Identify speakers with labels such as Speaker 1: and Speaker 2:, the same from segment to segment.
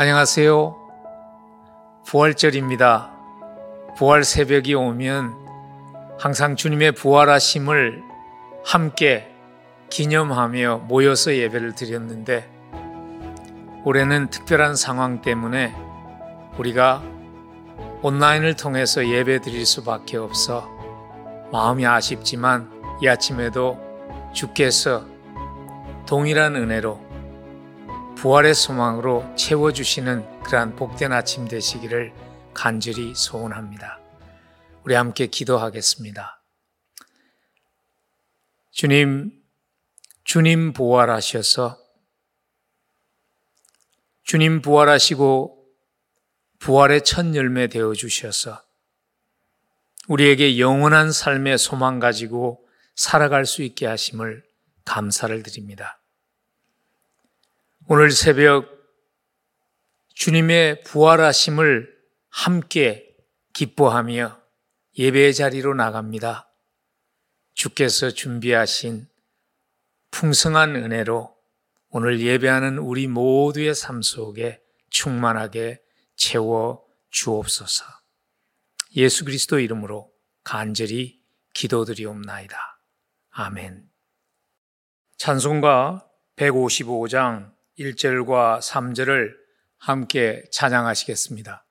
Speaker 1: 안녕하세요. 부활절입니다. 부활 새벽이 오면 항상 주님의 부활하심을 함께 기념하며 모여서 예배를 드렸는데 올해는 특별한 상황 때문에 우리가 온라인을 통해서 예배 드릴 수밖에 없어 마음이 아쉽지만 이 아침에도 주께서 동일한 은혜로 부활의 소망으로 채워주시는 그러한 복된 아침 되시기를 간절히 소원합니다. 우리 함께 기도하겠습니다. 주님, 주님 부활하셔서 주님 부활하시고 부활의 첫 열매 되어 주셔서 우리에게 영원한 삶의 소망 가지고 살아갈 수 있게 하심을 감사를 드립니다. 오늘 새벽 주님의 부활하심을 함께 기뻐하며 예배의 자리로 나갑니다. 주께서 준비하신 풍성한 은혜로 오늘 예배하는 우리 모두의 삶 속에 충만하게 채워 주옵소서. 예수 그리스도 이름으로 간절히 기도드리옵나이다. 아멘. 찬송가 155장 1절과 3절을 함께 찬양하시겠습니다.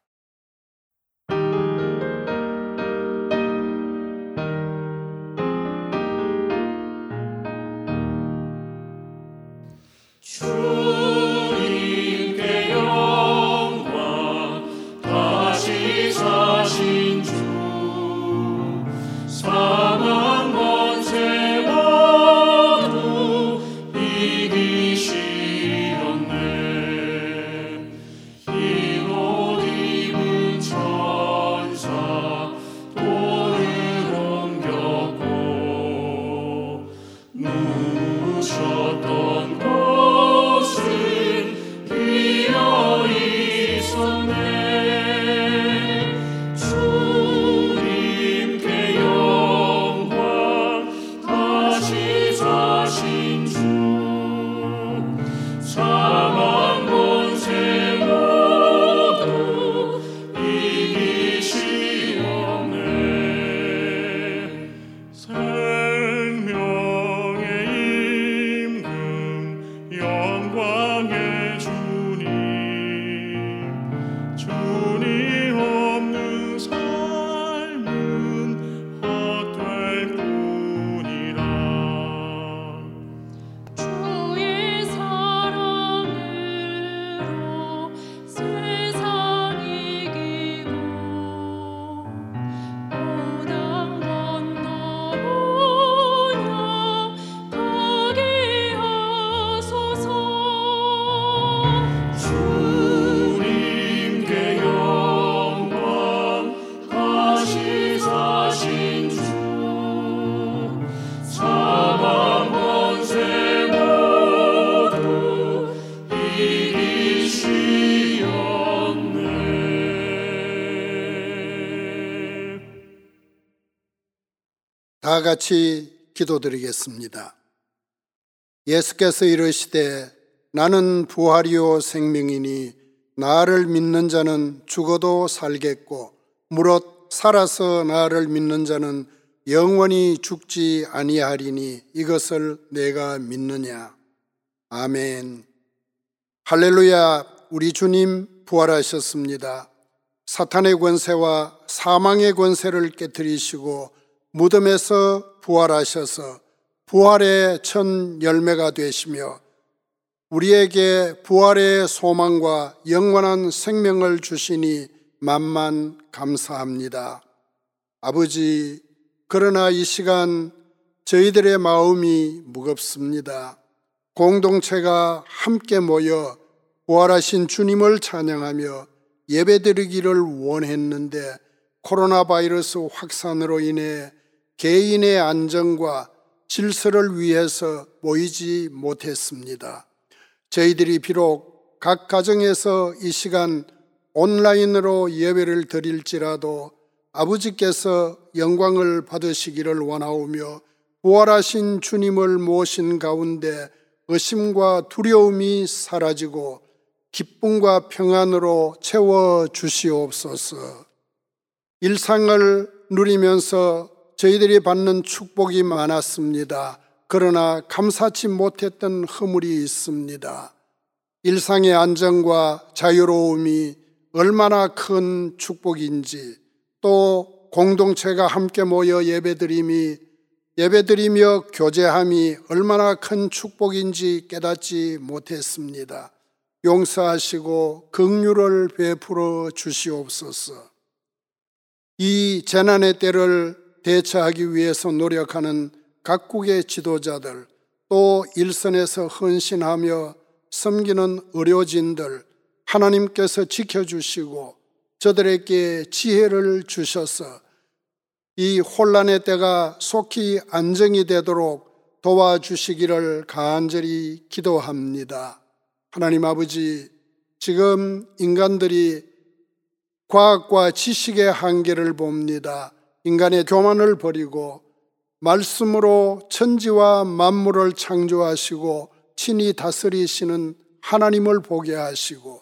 Speaker 2: 다 같이 기도드리겠습니다. 예수께서 이르시되 나는 부활이요 생명이니 나를 믿는 자는 죽어도 살겠고 무릇 살아서 나를 믿는 자는 영원히 죽지 아니하리니 이것을 내가 믿느냐. 아멘. 할렐루야, 우리 주님 부활하셨습니다. 사탄의 권세와 사망의 권세를 깨뜨리시고 무덤에서 부활하셔서 부활의 첫 열매가 되시며 우리에게 부활의 소망과 영원한 생명을 주시니 만만 감사합니다. 아버지, 그러나 이 시간 저희들의 마음이 무겁습니다. 공동체가 함께 모여 부활하신 주님을 찬양하며 예배드리기를 원했는데 코로나 바이러스 확산으로 인해 개인의 안전과 질서를 위해서 모이지 못했습니다. 저희들이 비록 각 가정에서 이 시간 온라인으로 예배를 드릴지라도 아버지께서 영광을 받으시기를 원하오며 부활하신 주님을 모신 가운데 의심과 두려움이 사라지고 기쁨과 평안으로 채워 주시옵소서. 일상을 누리면서 저희들이 받는 축복이 많았습니다. 그러나 감사치 못했던 허물이 있습니다. 일상의 안정과 자유로움이 얼마나 큰 축복인지 또 공동체가 함께 모여 예배드림이 예배드리며 교제함이 얼마나 큰 축복인지 깨닫지 못했습니다. 용서하시고 긍휼을 베풀어 주시옵소서. 이 재난의 때를 대처하기 위해서 노력하는 각국의 지도자들 또 일선에서 헌신하며 섬기는 의료진들 하나님께서 지켜주시고 저들에게 지혜를 주셔서 이 혼란의 때가 속히 안정이 되도록 도와주시기를 간절히 기도합니다. 하나님 아버지, 지금 인간들이 과학과 지식의 한계를 봅니다. 인간의 교만을 버리고 말씀으로 천지와 만물을 창조하시고 친히 다스리시는 하나님을 보게 하시고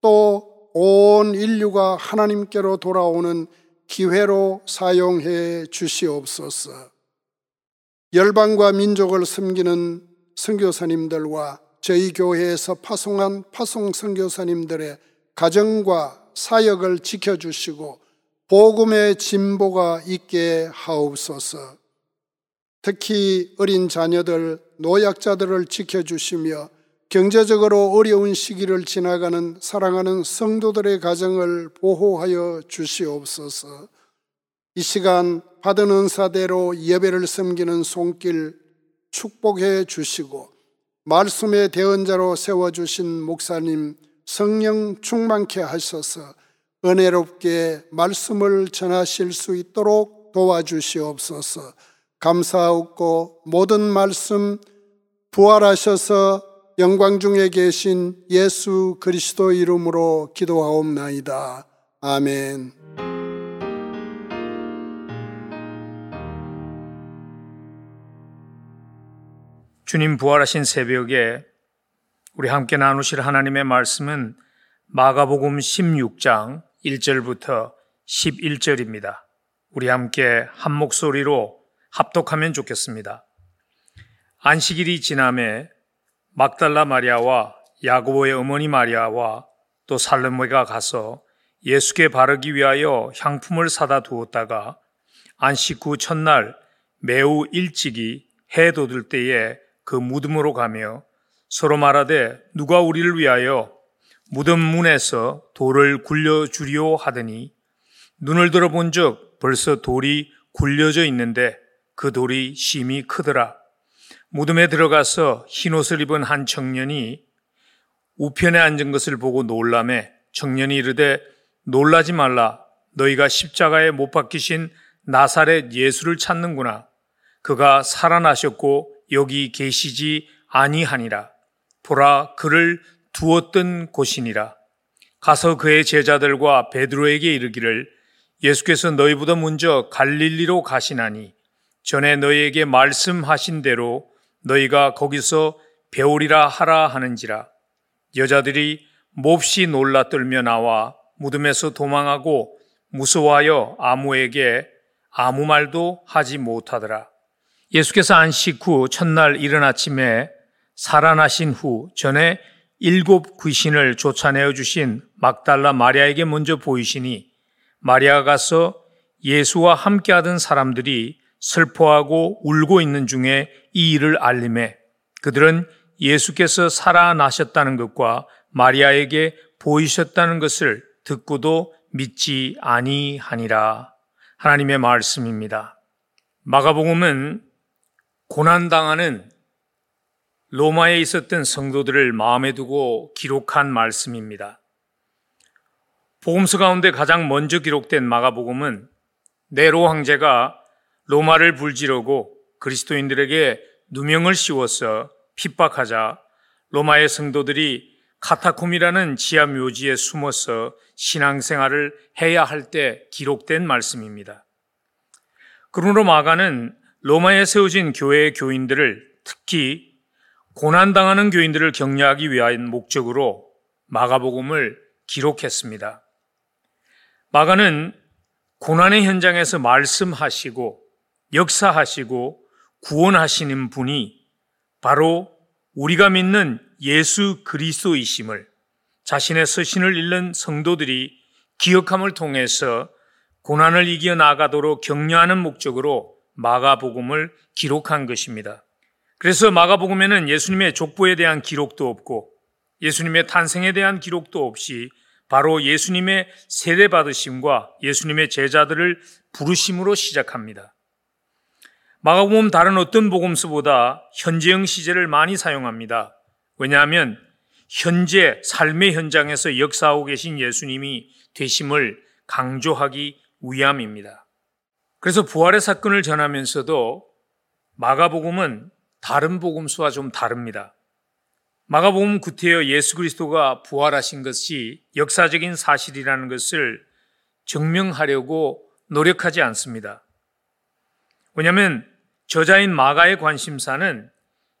Speaker 2: 또 온 인류가 하나님께로 돌아오는 기회로 사용해 주시옵소서. 열방과 민족을 섬기는 선교사님들과 저희 교회에서 파송한 파송 선교사님들의 가정과 사역을 지켜주시고 복음의 진보가 있게 하옵소서. 특히 어린 자녀들, 노약자들을 지켜주시며 경제적으로 어려운 시기를 지나가는 사랑하는 성도들의 가정을 보호하여 주시옵소서. 이 시간 받은 은사대로 예배를 섬기는 손길 축복해 주시고 말씀의 대언자로 세워주신 목사님 성령 충만케 하셔서 은혜롭게 말씀을 전하실 수 있도록 도와주시옵소서. 감사하고 모든 말씀 부활하셔서 영광 중에 계신 예수 그리스도 이름으로 기도하옵나이다. 아멘.
Speaker 3: 주님 부활하신 새벽에 우리 함께 나누실 하나님의 말씀은 마가복음 16장 1절부터 11절입니다. 우리 함께 한 목소리로 합독하면 좋겠습니다. 안식일이 지남에 막달라 마리아와 야고보의 어머니 마리아와 또 살로메가 가서 예수께 바르기 위하여 향품을 사다 두었다가 안식 후 첫날 매우 일찍이 해 돋을 때에 그 무덤으로 가며 서로 말하되 누가 우리를 위하여 무덤 문에서 돌을 굴려 주리오 하더니 눈을 들어본 적 벌써 돌이 굴려져 있는데 그 돌이 심히 크더라. 무덤에 들어가서 흰옷을 입은 한 청년이 우편에 앉은 것을 보고 놀라매 청년이 이르되 놀라지 말라. 너희가 십자가에 못 박히신 나사렛 예수를 찾는구나. 그가 살아나셨고 여기 계시지 아니하니라. 보라 그를 두었던 곳이니라 가서 그의 제자들과 베드로에게 이르기를 예수께서 너희보다 먼저 갈릴리로 가시나니 전에 너희에게 말씀하신 대로 너희가 거기서 배우리라 하라 하는지라 여자들이 몹시 놀라 떨며 나와 무덤에서 도망하고 무서워하여 아무에게 아무 말도 하지 못하더라. 예수께서 안식 후 첫날 이른 아침에 살아나신 후 전에 일곱 귀신을 쫓아내어 주신 막달라 마리아에게 먼저 보이시니 마리아가 가서 예수와 함께하던 사람들이 슬퍼하고 울고 있는 중에 이 일을 알림해 그들은 예수께서 살아나셨다는 것과 마리아에게 보이셨다는 것을 듣고도 믿지 아니하니라. 하나님의 말씀입니다. 마가복음은 고난당하는 로마에 있었던 성도들을 마음에 두고 기록한 말씀입니다. 복음서 가운데 가장 먼저 기록된 마가복음은 네로 황제가 로마를 불지르고 그리스도인들에게 누명을 씌워서 핍박하자 로마의 성도들이 카타콤이라는 지하 묘지에 숨어서 신앙생활을 해야 할 때 기록된 말씀입니다. 그러므로 마가는 로마에 세워진 교회의 교인들을 특히 고난당하는 교인들을 격려하기 위한 목적으로 마가복음을 기록했습니다. 마가는 고난의 현장에서 말씀하시고 역사하시고 구원하시는 분이 바로 우리가 믿는 예수 그리스도이심을 자신의 서신을 읽는 성도들이 기억함을 통해서 고난을 이겨 나가도록 격려하는 목적으로 마가복음을 기록한 것입니다. 그래서 마가복음에는 예수님의 족보에 대한 기록도 없고 예수님의 탄생에 대한 기록도 없이 바로 예수님의 세례 받으심과 예수님의 제자들을 부르심으로 시작합니다. 마가복음 다른 어떤 복음서보다 현재형 시제를 많이 사용합니다. 왜냐하면 현재 삶의 현장에서 역사하고 계신 예수님이 되심을 강조하기 위함입니다. 그래서 부활의 사건을 전하면서도 마가복음은 다른 복음서와 좀 다릅니다. 마가복음 구태여 예수 그리스도가 부활하신 것이 역사적인 사실이라는 것을 증명하려고 노력하지 않습니다. 왜냐하면 저자인 마가의 관심사는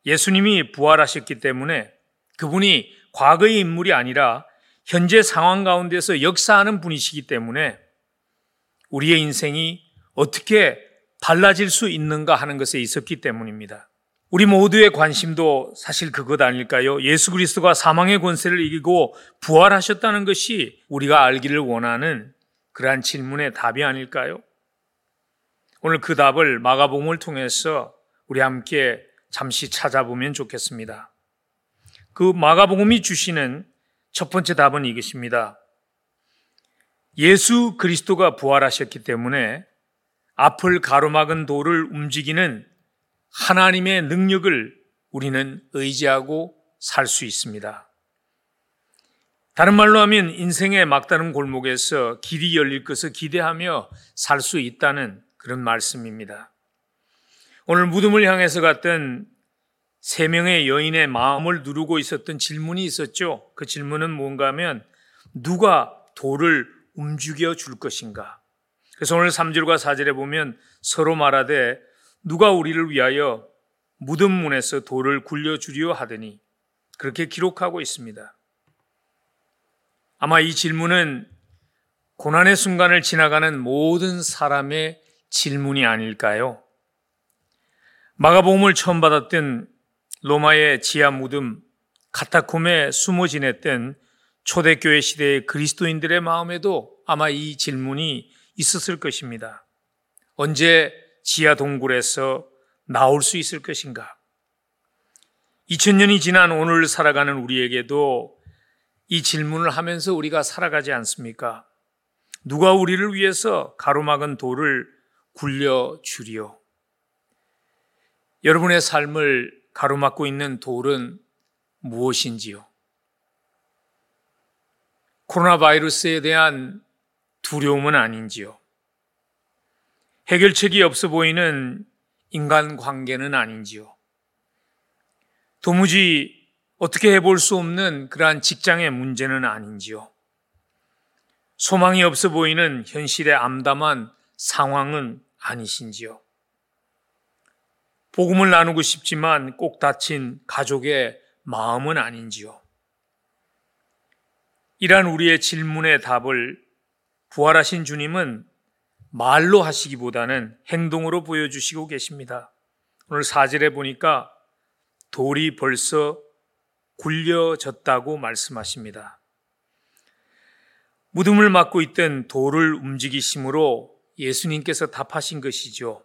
Speaker 3: 예수님이 부활하셨기 때문에 그분이 과거의 인물이 아니라 현재 상황 가운데서 역사하는 분이시기 때문에 우리의 인생이 어떻게 달라질 수 있는가 하는 것에 있었기 때문입니다. 우리 모두의 관심도 사실 그것 아닐까요? 예수 그리스도가 사망의 권세를 이기고 부활하셨다는 것이 우리가 알기를 원하는 그러한 질문의 답이 아닐까요? 오늘 그 답을 마가복음을 통해서 우리 함께 잠시 찾아보면 좋겠습니다. 그 마가복음이 주시는 첫 번째 답은 이것입니다. 예수 그리스도가 부활하셨기 때문에 앞을 가로막은 돌을 움직이는 하나님의 능력을 우리는 의지하고 살 수 있습니다. 다른 말로 하면 인생의 막다른 골목에서 길이 열릴 것을 기대하며 살 수 있다는 그런 말씀입니다. 오늘 무덤을 향해서 갔던 세 명의 여인의 마음을 누르고 있었던 질문이 있었죠. 그 질문은 뭔가 하면 누가 돌을 움직여 줄 것인가? 그래서 오늘 3절과 4절에 보면 서로 말하되 누가 우리를 위하여 무덤 문에서 돌을 굴려 주려 하더니 그렇게 기록하고 있습니다. 아마 이 질문은 고난의 순간을 지나가는 모든 사람의 질문이 아닐까요? 마가복음을 처음 받았던 로마의 지하 무덤 카타콤에 숨어 지냈던 초대교회 시대의 그리스도인들의 마음에도 아마 이 질문이 있었을 것입니다. 언제 지하 동굴에서 나올 수 있을 것인가? 2000년이 지난 오늘 살아가는 우리에게도 이 질문을 하면서 우리가 살아가지 않습니까? 누가 우리를 위해서 가로막은 돌을 굴려 주리요? 여러분의 삶을 가로막고 있는 돌은 무엇인지요? 코로나 바이러스에 대한 두려움은 아닌지요? 해결책이 없어 보이는 인간 관계는 아닌지요? 도무지 어떻게 해볼 수 없는 그러한 직장의 문제는 아닌지요? 소망이 없어 보이는 현실의 암담한 상황은 아니신지요? 복음을 나누고 싶지만 꼭 다친 가족의 마음은 아닌지요? 이러한 우리의 질문의 답을 부활하신 주님은 말로 하시기보다는 행동으로 보여주시고 계십니다. 오늘 사절에 보니까 돌이 벌써 굴려졌다고 말씀하십니다. 무덤을 막고 있던 돌을 움직이심으로 예수님께서 답하신 것이죠.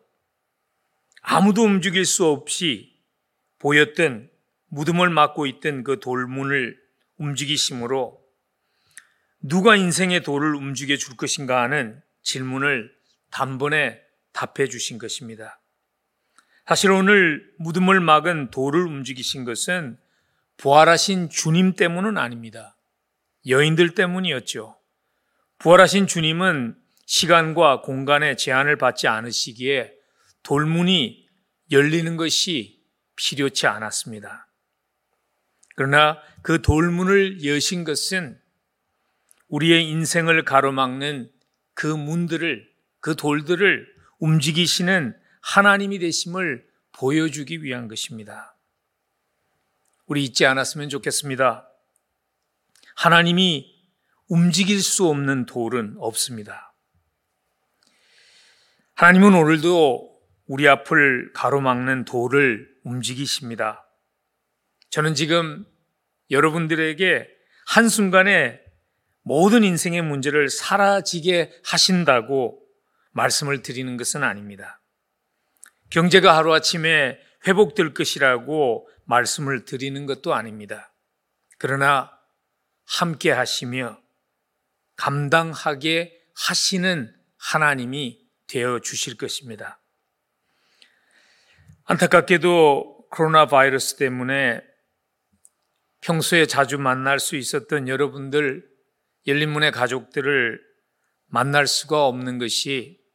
Speaker 3: 아무도 움직일 수 없이 보였던 무덤을 막고 있던 그 돌문을 움직이심으로 누가 인생의 돌을 움직여 줄 것인가 하는 질문을 단번에 답해 주신 것입니다. 사실 오늘 무덤을 막은 돌을 움직이신 것은 부활하신 주님 때문은 아닙니다. 여인들 때문이었죠. 부활하신 주님은 시간과 공간의 제한을 받지 않으시기에 돌문이 열리는 것이 필요치 않았습니다. 그러나 그 돌문을 여신 것은 우리의 인생을 가로막는 그 문들을, 그 돌들을 움직이시는 하나님이 되심을 보여주기 위한 것입니다. 우리 잊지 않았으면 좋겠습니다. 하나님이 움직일 수 없는 돌은 없습니다. 하나님은 오늘도 우리 앞을 가로막는 돌을 움직이십니다. 저는 지금 여러분들에게 한순간에 모든 인생의 문제를 사라지게 하신다고 말씀을 드리는 것은 아닙니다. 경제가 하루아침에 회복될 것이라고 말씀을 드리는 것도 아닙니다. 그러나 함께 하시며 감당하게 하시는 하나님이 되어 주실 것입니다. 안타깝게도 코로나 바이러스 때문에 평소에 자주 만날 수 있었던 여러분들, 열린문의 가족들을 만날 수가 없는 것이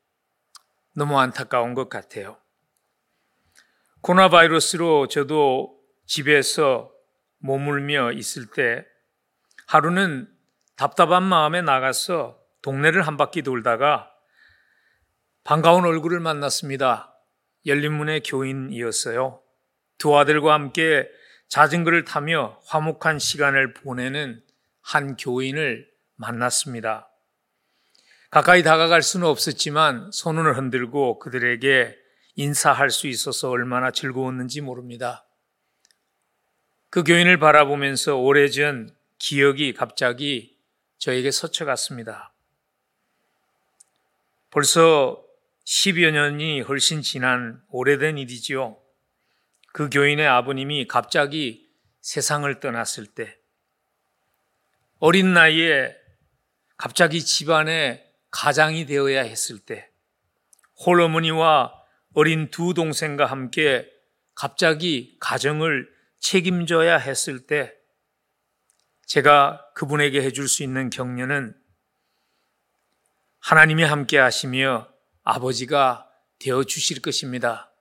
Speaker 3: 너무 안타까운 것 같아요. 코로나 바이러스로 저도 집에서 머물며 있을 때 하루는 답답한 마음에 나가서 동네를 한 바퀴 돌다가 반가운 얼굴을 만났습니다. 열린문의 교인이었어요. 두 아들과 함께 자전거를 타며 화목한 시간을 보내는 한 교인을 만났습니다. 가까이 다가갈 수는 없었지만 손을 흔들고 그들에게 인사할 수 있어서 얼마나 즐거웠는지 모릅니다. 그 교인을 바라보면서 오래전 기억이 갑자기 저에게 서쳐갔습니다. 벌써 10여 년이 훨씬 지난 오래된 일이지요. 그 교인의 아버님이 갑자기 세상을 떠났을 때 어린 나이에 갑자기 집안에 가장이 되어야 했을 때 홀어머니와 어린 두 동생과 함께 갑자기 가정을 책임져야 했을 때 제가 그분에게 해줄 수 있는 격려는 하나님이 함께 하시며 아버지가 되어 주실 것입니다.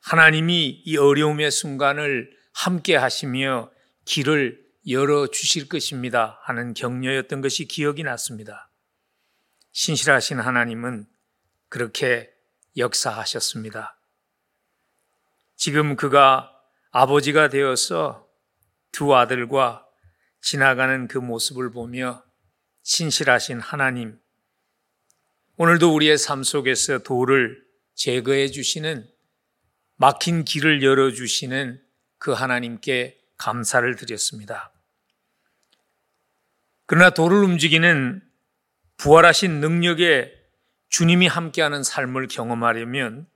Speaker 3: 하나님이 이 어려움의 순간을 함께 하시며 길을 열어 주실 것입니다. 하는 격려였던 것이 기억이 났습니다. 신실하신 하나님은 그렇게 역사하셨습니다. 지금 그가 아버지가 되어서 두 아들과 지나가는 그 모습을 보며 신실하신 하나님, 오늘도 우리의 삶 속에서 돌을 제거해 주시는 막힌 길을 열어 주시는 그 하나님께 감사를 드렸습니다. 그러나 돌을 움직이는 부활하신 능력에 주님이 함께하는 삶을 경험하려면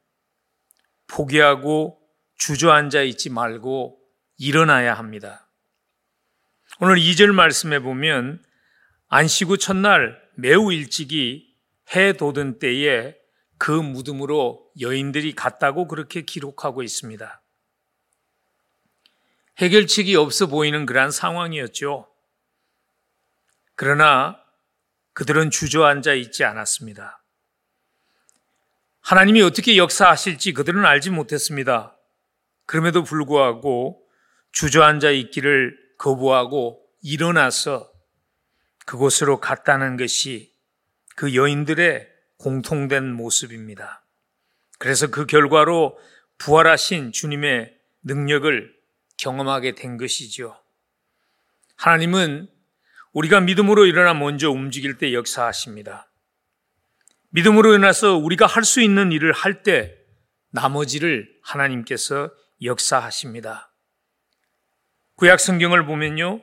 Speaker 3: 포기하고 주저앉아 있지 말고 일어나야 합니다. 오늘 2절 말씀에 보면 안시구 첫날 매우 일찍이 해 돋은 때에 그 무덤으로 여인들이 갔다고 그렇게 기록하고 있습니다. 해결책이 없어 보이는 그러한 상황이었죠. 그러나 그들은 주저앉아 있지 않았습니다. 하나님이 어떻게 역사하실지 그들은 알지 못했습니다. 그럼에도 불구하고 주저앉아 있기를 거부하고 일어나서 그곳으로 갔다는 것이 그 여인들의 공통된 모습입니다. 그래서 그 결과로 부활하신 주님의 능력을 경험하게 된 것이죠. 하나님은 우리가 믿음으로 일어나 먼저 움직일 때 역사하십니다. 믿음으로 일어나서 우리가 할 수 있는 일을 할 때 나머지를 하나님께서 역사하십니다. 구약 성경을 보면요.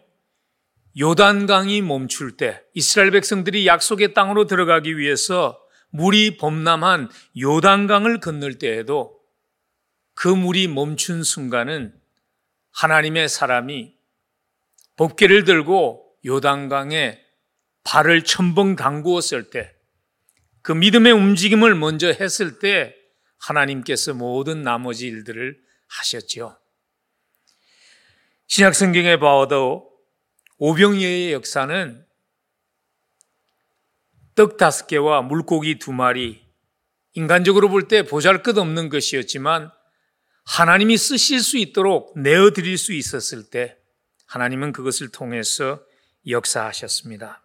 Speaker 3: 요단강이 멈출 때 이스라엘 백성들이 약속의 땅으로 들어가기 위해서 물이 범람한 요단강을 건널 때에도 그 물이 멈춘 순간은 하나님의 사람이 법계를 들고 요단강에 발을 첨벙 담구었을 때, 그 믿음의 움직임을 먼저 했을 때 하나님께서 모든 나머지 일들을 하셨죠. 신약 성경에 봐도 오병이의 역사는 떡 다섯 개와 물고기 두 마리, 인간적으로 볼 때 보잘 것 없는 것이었지만 하나님이 쓰실 수 있도록 내어 드릴 수 있었을 때 하나님은 그것을 통해서 역사하셨습니다.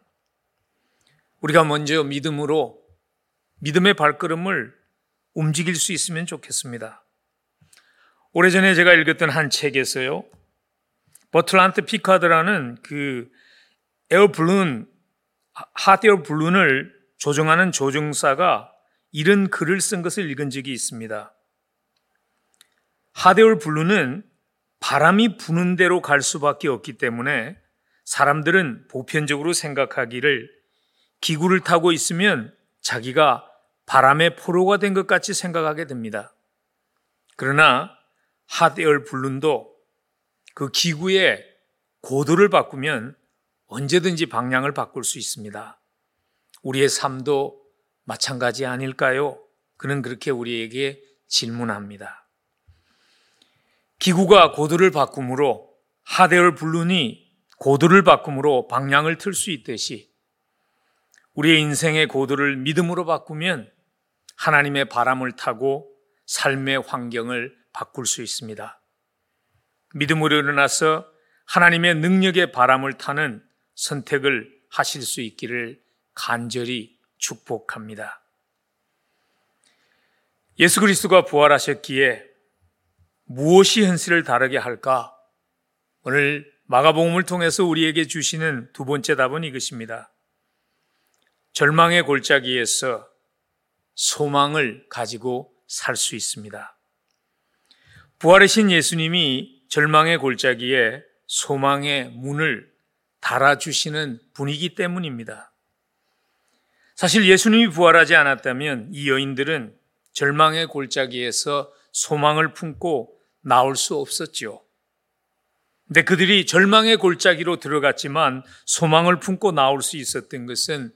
Speaker 3: 우리가 먼저 믿음으로 믿음의 발걸음을 움직일 수 있으면 좋겠습니다. 오래전에 제가 읽었던 한 책에서요, 버틀란트 피카드라는 그 air balloon, hot air balloon을 조정하는 조정사가 이런 글을 쓴 것을 읽은 적이 있습니다. hot air balloon은 바람이 부는 대로 갈 수밖에 없기 때문에 사람들은 보편적으로 생각하기를 기구를 타고 있으면 자기가 바람의 포로가 된 것 같이 생각하게 됩니다. 그러나 hot air balloon도 그 기구의 고도를 바꾸면 언제든지 방향을 바꿀 수 있습니다. 우리의 삶도 마찬가지 아닐까요? 그는 그렇게 우리에게 질문합니다. 기구가 고도를 바꿈으로 하데얼 블룬이 고도를 바꿈으로 방향을 틀 수 있듯이 우리의 인생의 고도를 믿음으로 바꾸면 하나님의 바람을 타고 삶의 환경을 바꿀 수 있습니다. 믿음으로 일어나서 하나님의 능력의 바람을 타는 선택을 하실 수 있기를 간절히 축복합니다. 예수 그리스도가 부활하셨기에 무엇이 현실을 다르게 할까? 오늘 마가복음을 통해서 우리에게 주시는 두 번째 답은 이것입니다. 절망의 골짜기에서 소망을 가지고 살 수 있습니다. 부활하신 예수님이 절망의 골짜기에 소망의 문을 달아주시는 분이기 때문입니다. 사실 예수님이 부활하지 않았다면 이 여인들은 절망의 골짜기에서 소망을 품고 나올 수 없었지요. 근데 그들이 절망의 골짜기로 들어갔지만 소망을 품고 나올 수 있었던 것은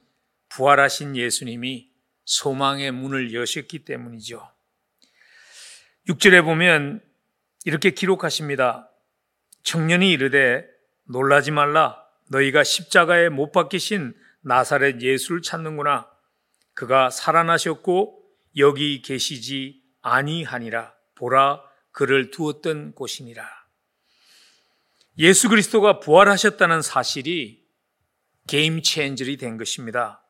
Speaker 3: 부활하신 예수님이 소망의 문을 여셨기 때문이죠. 6절에 보면 이렇게 기록하십니다. 청년이 이르되 놀라지 말라 너희가 십자가에 못 박히신 나사렛 예수를 찾는구나 그가 살아나셨고 여기 계시지 아니하니라 보라 그를 두었던 곳이니라 예수 그리스도가 부활하셨다는 사실이 게임 체인저이 된 것입니다.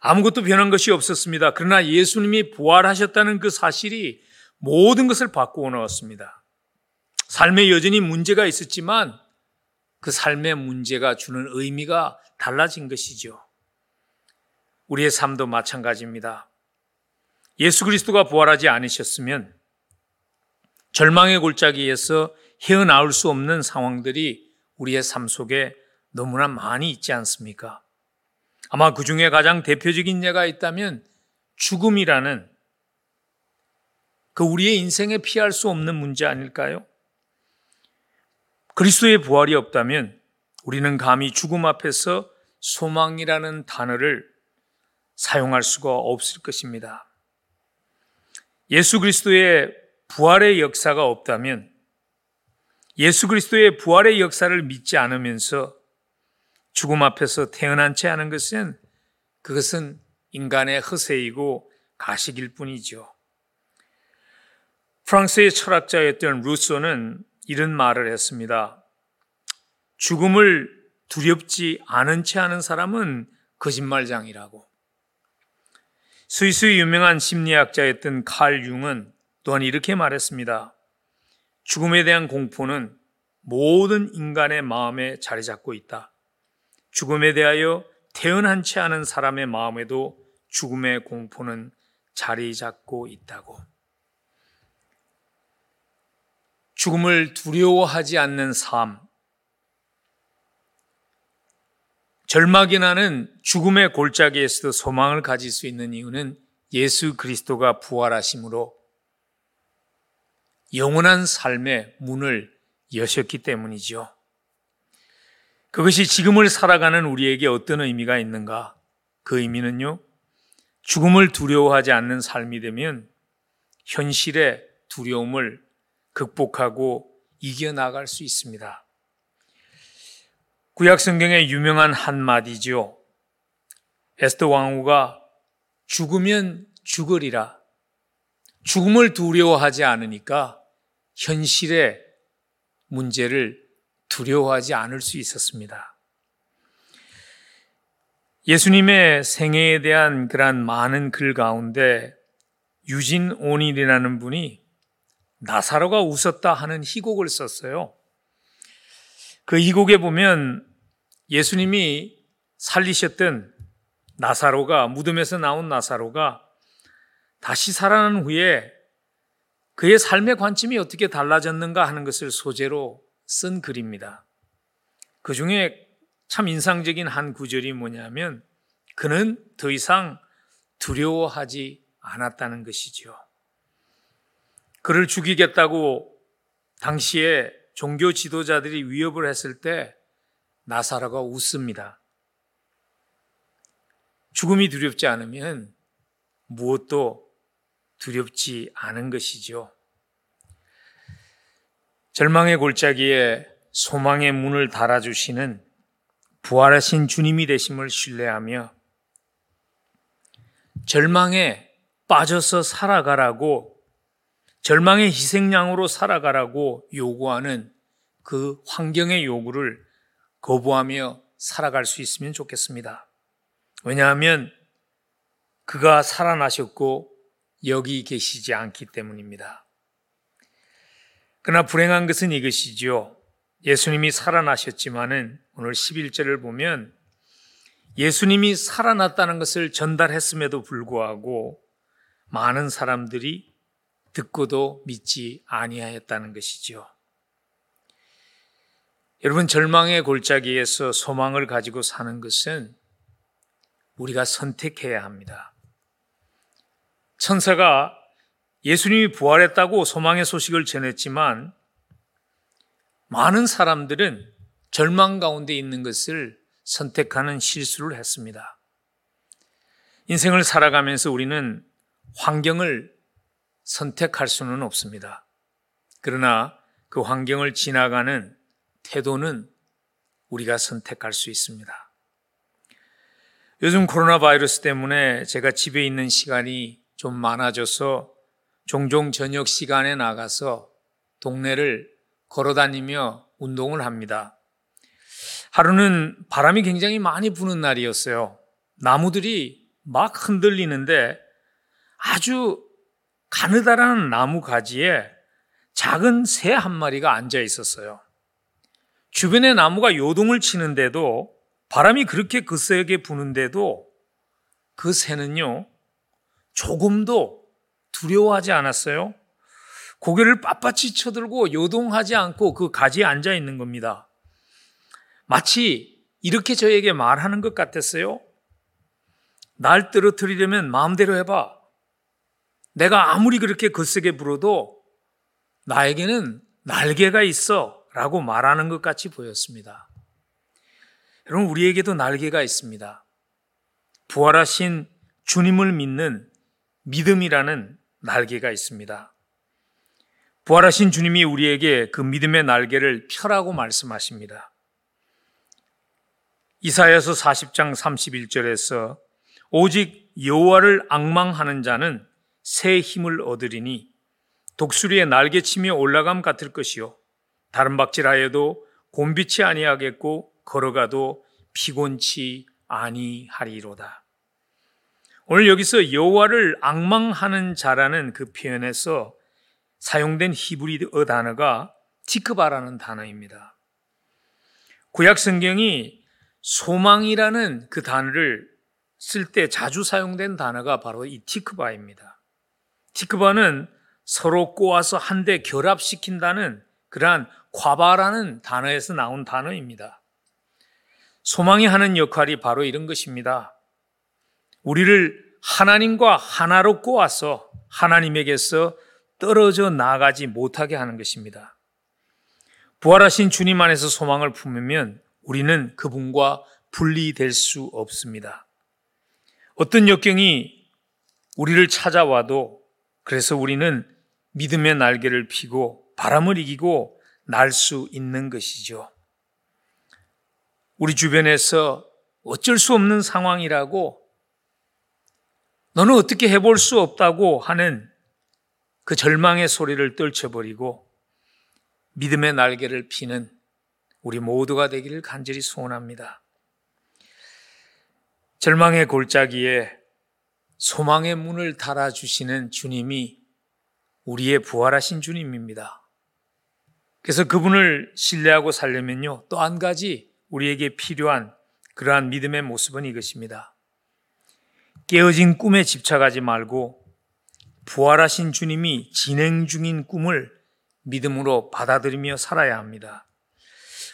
Speaker 3: 아무것도 변한 것이 없었습니다. 그러나 예수님이 부활하셨다는 그 사실이 모든 것을 바꾸어 놓았습니다. 삶에 여전히 문제가 있었지만 그 삶의 문제가 주는 의미가 달라진 것이죠. 우리의 삶도 마찬가지입니다. 예수 그리스도가 부활하지 않으셨으면 절망의 골짜기에서 헤어나올 수 없는 상황들이 우리의 삶 속에 너무나 많이 있지 않습니까? 아마 그 중에 가장 대표적인 예가 있다면 죽음이라는 그 우리의 인생에 피할 수 없는 문제 아닐까요? 그리스도의 부활이 없다면 우리는 감히 죽음 앞에서 소망이라는 단어를 사용할 수가 없을 것입니다. 예수 그리스도의 부활의 역사가 없다면 예수 그리스도의 부활의 역사를 믿지 않으면서 죽음 앞에서 태어난 채 하는 것은 그것은 인간의 허세이고 가식일 뿐이죠. 프랑스의 철학자였던 루소는 이런 말을 했습니다. 죽음을 두렵지 않은 채 하는 사람은 거짓말장이라고. 스위스의 유명한 심리학자였던 칼 융은 또한 이렇게 말했습니다. 죽음에 대한 공포는 모든 인간의 마음에 자리 잡고 있다. 죽음에 대하여 태어난 채 하는 사람의 마음에도 죽음의 공포는 자리 잡고 있다고. 죽음을 두려워하지 않는 삶, 절망이 나는 죽음의 골짜기에서도 소망을 가질 수 있는 이유는 예수 그리스도가 부활하심으로 영원한 삶의 문을 여셨기 때문이죠. 그것이 지금을 살아가는 우리에게 어떤 의미가 있는가? 그 의미는요, 죽음을 두려워하지 않는 삶이 되면 현실의 두려움을 극복하고 이겨나갈 수 있습니다. 구약 성경의 유명한 한마디죠. 에스더 왕후가 죽으면 죽으리라. 죽음을 두려워하지 않으니까 현실의 문제를 두려워하지 않을 수 있었습니다. 예수님의 생애에 대한 그러한 많은 글 가운데 유진 온일이라는 분이 나사로가 웃었다 하는 희곡을 썼어요. 그 희곡에 보면 예수님이 살리셨던 나사로가 무덤에서 나온 나사로가 다시 살아난 후에 그의 삶의 관점이 어떻게 달라졌는가 하는 것을 소재로 쓴 글입니다. 그 중에 참 인상적인 한 구절이 뭐냐면 그는 더 이상 두려워하지 않았다는 것이죠. 그를 죽이겠다고 당시에 종교 지도자들이 위협을 했을 때 나사로가 웃습니다. 죽음이 두렵지 않으면 무엇도 두렵지 않은 것이죠. 절망의 골짜기에 소망의 문을 달아주시는 부활하신 주님이 되심을 신뢰하며 절망에 빠져서 살아가라고 절망의 희생양으로 살아가라고 요구하는 그 환경의 요구를 거부하며 살아갈 수 있으면 좋겠습니다. 왜냐하면 그가 살아나셨고 여기 계시지 않기 때문입니다. 그러나 불행한 것은 이것이지요. 예수님이 살아나셨지만은 오늘 11절을 보면 예수님이 살아났다는 것을 전달했음에도 불구하고 많은 사람들이 듣고도 믿지 아니하였다는 것이죠. 여러분 절망의 골짜기에서 소망을 가지고 사는 것은 우리가 선택해야 합니다. 천사가 예수님이 부활했다고 소망의 소식을 전했지만 많은 사람들은 절망 가운데 있는 것을 선택하는 실수를 했습니다. 인생을 살아가면서 우리는 환경을 선택할 수는 없습니다. 그러나 그 환경을 지나가는 태도는 우리가 선택할 수 있습니다. 요즘 코로나 바이러스 때문에 제가 집에 있는 시간이 좀 많아져서 종종 저녁 시간에 나가서 동네를 걸어 다니며 운동을 합니다. 하루는 바람이 굉장히 많이 부는 날이었어요. 나무들이 막 흔들리는데 아주 가느다란 나무 가지에 작은 새 한 마리가 앉아 있었어요. 주변의 나무가 요동을 치는데도 바람이 그렇게 거세게 부는데도 그 새는요, 조금도 두려워하지 않았어요. 고개를 빳빳이 쳐들고 요동하지 않고 그 가지에 앉아 있는 겁니다. 마치 이렇게 저에게 말하는 것 같았어요. 날 떨어뜨리려면 마음대로 해봐. 내가 아무리 그렇게 거세게 불어도 나에게는 날개가 있어. 라고 말하는 것 같이 보였습니다. 여러분, 우리에게도 날개가 있습니다. 부활하신 주님을 믿는 믿음이라는 날개가 있습니다. 부활하신 주님이 우리에게 그 믿음의 날개를 펴라고 말씀하십니다. 이사야서 40장 31절에서 오직 여호와를 악망하는 자는 새 힘을 얻으리니 독수리의 날개치며 올라감 같을 것이요 다른 박질하여도 곤빛이 아니하겠고 걸어가도 피곤치 아니하리로다. 오늘 여기서 여호와를 악망하는 자라는 그 표현에서 사용된 히브리어 단어가 티크바라는 단어입니다. 구약 성경이 소망이라는 그 단어를 쓸 때 자주 사용된 단어가 바로 이 티크바입니다. 티크바는 서로 꼬아서 한데 결합시킨다는 그러한 과바라는 단어에서 나온 단어입니다. 소망이 하는 역할이 바로 이런 것입니다. 우리를 하나님과 하나로 꼬아서 하나님에게서 떨어져 나가지 못하게 하는 것입니다. 부활하신 주님 안에서 소망을 품으면 우리는 그분과 분리될 수 없습니다. 어떤 역경이 우리를 찾아와도 그래서 우리는 믿음의 날개를 피고 바람을 이기고 날 수 있는 것이죠. 우리 주변에서 어쩔 수 없는 상황이라고 너는 어떻게 해볼 수 없다고 하는 그 절망의 소리를 떨쳐버리고 믿음의 날개를 피는 우리 모두가 되기를 간절히 소원합니다. 절망의 골짜기에 소망의 문을 달아주시는 주님이 우리의 부활하신 주님입니다. 그래서 그분을 신뢰하고 살려면요. 또 한 가지 우리에게 필요한 그러한 믿음의 모습은 이것입니다. 깨어진 꿈에 집착하지 말고 부활하신 주님이 진행 중인 꿈을 믿음으로 받아들이며 살아야 합니다.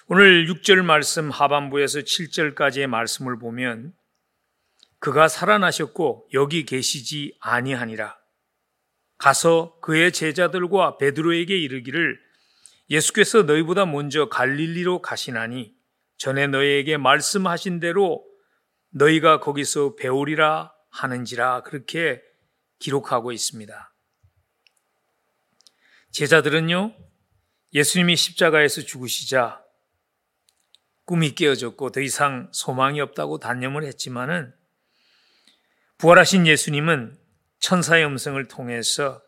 Speaker 3: 오늘 6절 말씀 하반부에서 7절까지의 말씀을 보면 그가 살아나셨고 여기 계시지 아니하니라. 가서 그의 제자들과 베드로에게 이르기를 예수께서 너희보다 먼저 갈릴리로 가시나니 전에 너희에게 말씀하신 대로 너희가 거기서 배우리라 하는지라 그렇게 기록하고 있습니다. 제자들은요, 예수님이 십자가에서 죽으시자 꿈이 깨어졌고 더 이상 소망이 없다고 단념을 했지만은 부활하신 예수님은 천사의 음성을 통해서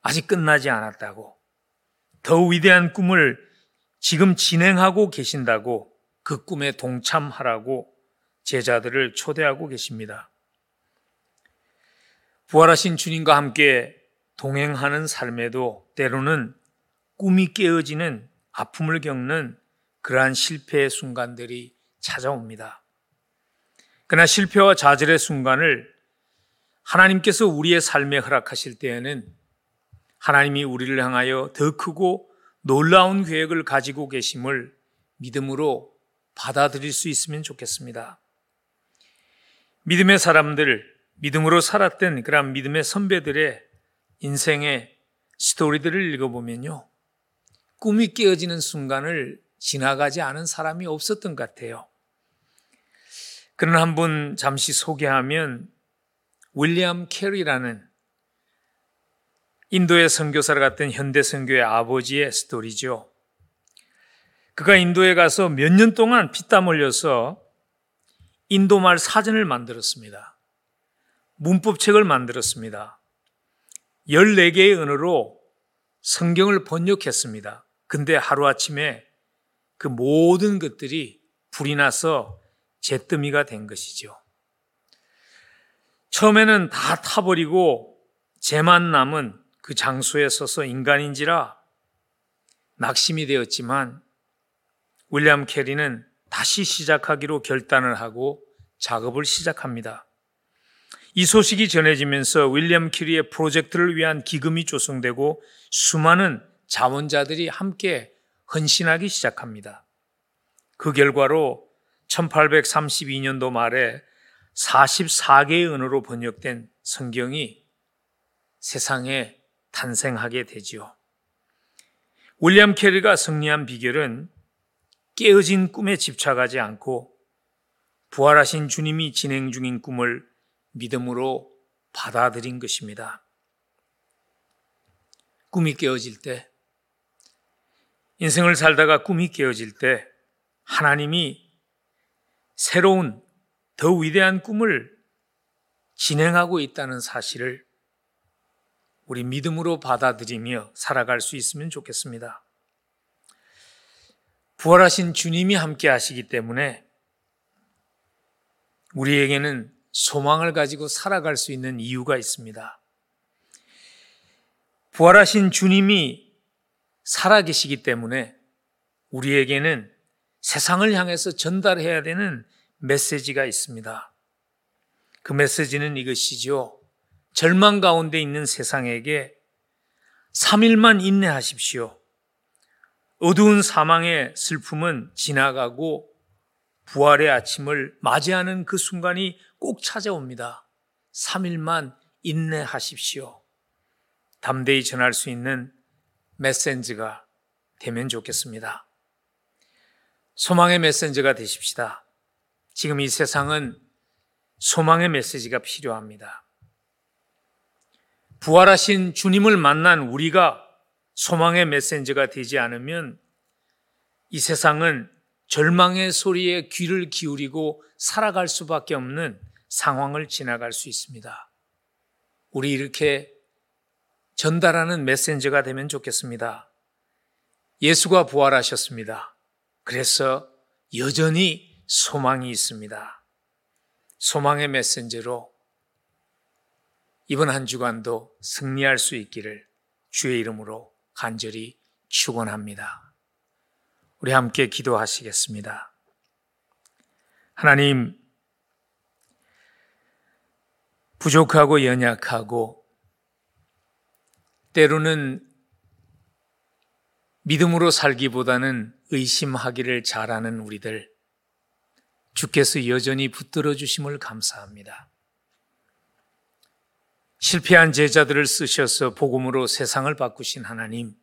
Speaker 3: 아직 끝나지 않았다고 더 위대한 꿈을 지금 진행하고 계신다고 그 꿈에 동참하라고 제자들을 초대하고 계십니다. 부활하신 주님과 함께 동행하는 삶에도 때로는 꿈이 깨어지는 아픔을 겪는 그러한 실패의 순간들이 찾아옵니다. 그러나 실패와 좌절의 순간을 하나님께서 우리의 삶에 허락하실 때에는 하나님이 우리를 향하여 더 크고 놀라운 계획을 가지고 계심을 믿음으로 받아들일 수 있으면 좋겠습니다. 믿음의 사람들, 믿음으로 살았던 그런 믿음의 선배들의 인생의 스토리들을 읽어보면요. 꿈이 깨어지는 순간을 지나가지 않은 사람이 없었던 것 같아요. 그런 한 분 잠시 소개하면 윌리엄 캐리라는 인도의 선교사를 갔던 현대 선교의 아버지의 스토리죠. 그가 인도에 가서 몇 년 동안 피땀 흘려서 인도말 사전을 만들었습니다. 문법책을 만들었습니다. 14개의 언어로 성경을 번역했습니다. 근데 하루아침에 그 모든 것들이 불이 나서 잿더미가 된 것이죠. 처음에는 다 타버리고 재만 남은 그 장소에 서서 인간인지라 낙심이 되었지만 윌리엄 캐리는 다시 시작하기로 결단을 하고 작업을 시작합니다. 이 소식이 전해지면서 윌리엄 키리의 프로젝트를 위한 기금이 조성되고 수많은 자원자들이 함께 헌신하기 시작합니다. 그 결과로 1832년도 말에 44개의 언어로 번역된 성경이 세상에 탄생하게 되지요. 윌리엄 캐리가 승리한 비결은 깨어진 꿈에 집착하지 않고 부활하신 주님이 진행 중인 꿈을 믿음으로 받아들인 것입니다. 꿈이 깨어질 때, 인생을 살다가 꿈이 깨어질 때, 하나님이 새로운 더 위대한 꿈을 진행하고 있다는 사실을 우리 믿음으로 받아들이며 살아갈 수 있으면 좋겠습니다. 부활하신 주님이 함께 하시기 때문에 우리에게는 소망을 가지고 살아갈 수 있는 이유가 있습니다. 부활하신 주님이 살아계시기 때문에 우리에게는 세상을 향해서 전달해야 되는 메시지가 있습니다. 그 메시지는 이것이죠. 절망 가운데 있는 세상에게 3일만 인내하십시오. 어두운 사망의 슬픔은 지나가고 부활의 아침을 맞이하는 그 순간이 꼭 찾아옵니다. 3일만 인내하십시오. 담대히 전할 수 있는 메신저가 되면 좋겠습니다. 소망의 메신저가 되십시다. 지금 이 세상은 소망의 메시지가 필요합니다. 부활하신 주님을 만난 우리가 소망의 메신저가 되지 않으면 이 세상은 절망의 소리에 귀를 기울이고 살아갈 수밖에 없는 상황을 지나갈 수 있습니다. 우리 이렇게 전달하는 메신저가 되면 좋겠습니다. 예수가 부활하셨습니다. 그래서 여전히 소망이 있습니다. 소망의 메신저로 이번 한 주간도 승리할 수 있기를 주의 이름으로 간절히 축원합니다. 우리 함께 기도하시겠습니다. 하나님, 부족하고 연약하고 때로는 믿음으로 살기보다는 의심하기를 잘하는 우리들, 주께서 여전히 붙들어 주심을 감사합니다. 실패한 제자들을 쓰셔서 복음으로 세상을 바꾸신 하나님,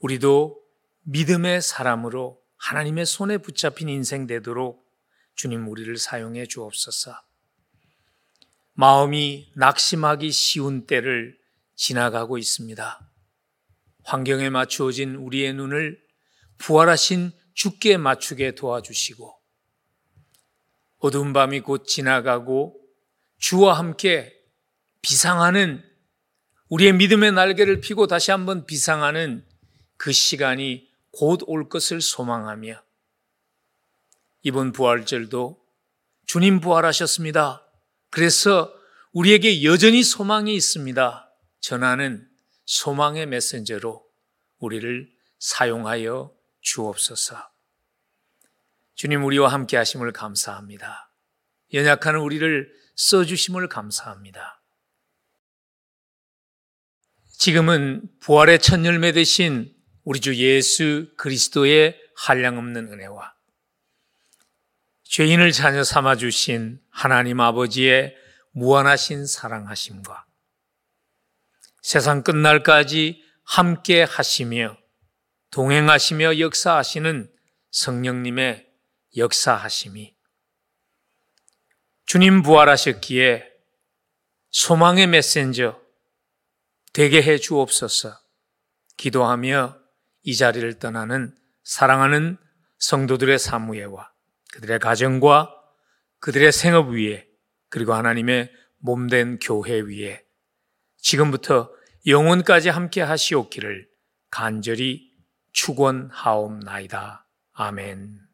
Speaker 3: 우리도 믿음의 사람으로 하나님의 손에 붙잡힌 인생 되도록 주님 우리를 사용해 주옵소서. 마음이 낙심하기 쉬운 때를 지나가고 있습니다. 환경에 맞추어진 우리의 눈을 부활하신 주께 맞추게 도와주시고 어두운 밤이 곧 지나가고 주와 함께 비상하는 우리의 믿음의 날개를 피고 다시 한번 비상하는 그 시간이 곧 올 것을 소망하며 이번 부활절도 주님 부활하셨습니다. 그래서 우리에게 여전히 소망이 있습니다. 전하는 소망의 메신저로 우리를 사용하여 주옵소서. 주님 우리와 함께 하심을 감사합니다. 연약한 우리를 써주심을 감사합니다. 지금은 부활의 첫 열매 되신 우리 주 예수 그리스도의 한량없는 은혜와 죄인을 자녀 삼아 주신 하나님 아버지의 무한하신 사랑하심과 세상 끝날까지 함께 하시며 동행하시며 역사하시는 성령님의 역사하심이 주님 부활하셨기에 소망의 메신저 되게 해 주옵소서. 기도하며 이 자리를 떠나는 사랑하는 성도들의 사무예와 그들의 가정과 그들의 생업 위에 그리고 하나님의 몸된 교회 위에 지금부터 영혼까지 함께 하시옵기를 간절히 축원하옵나이다. 아멘.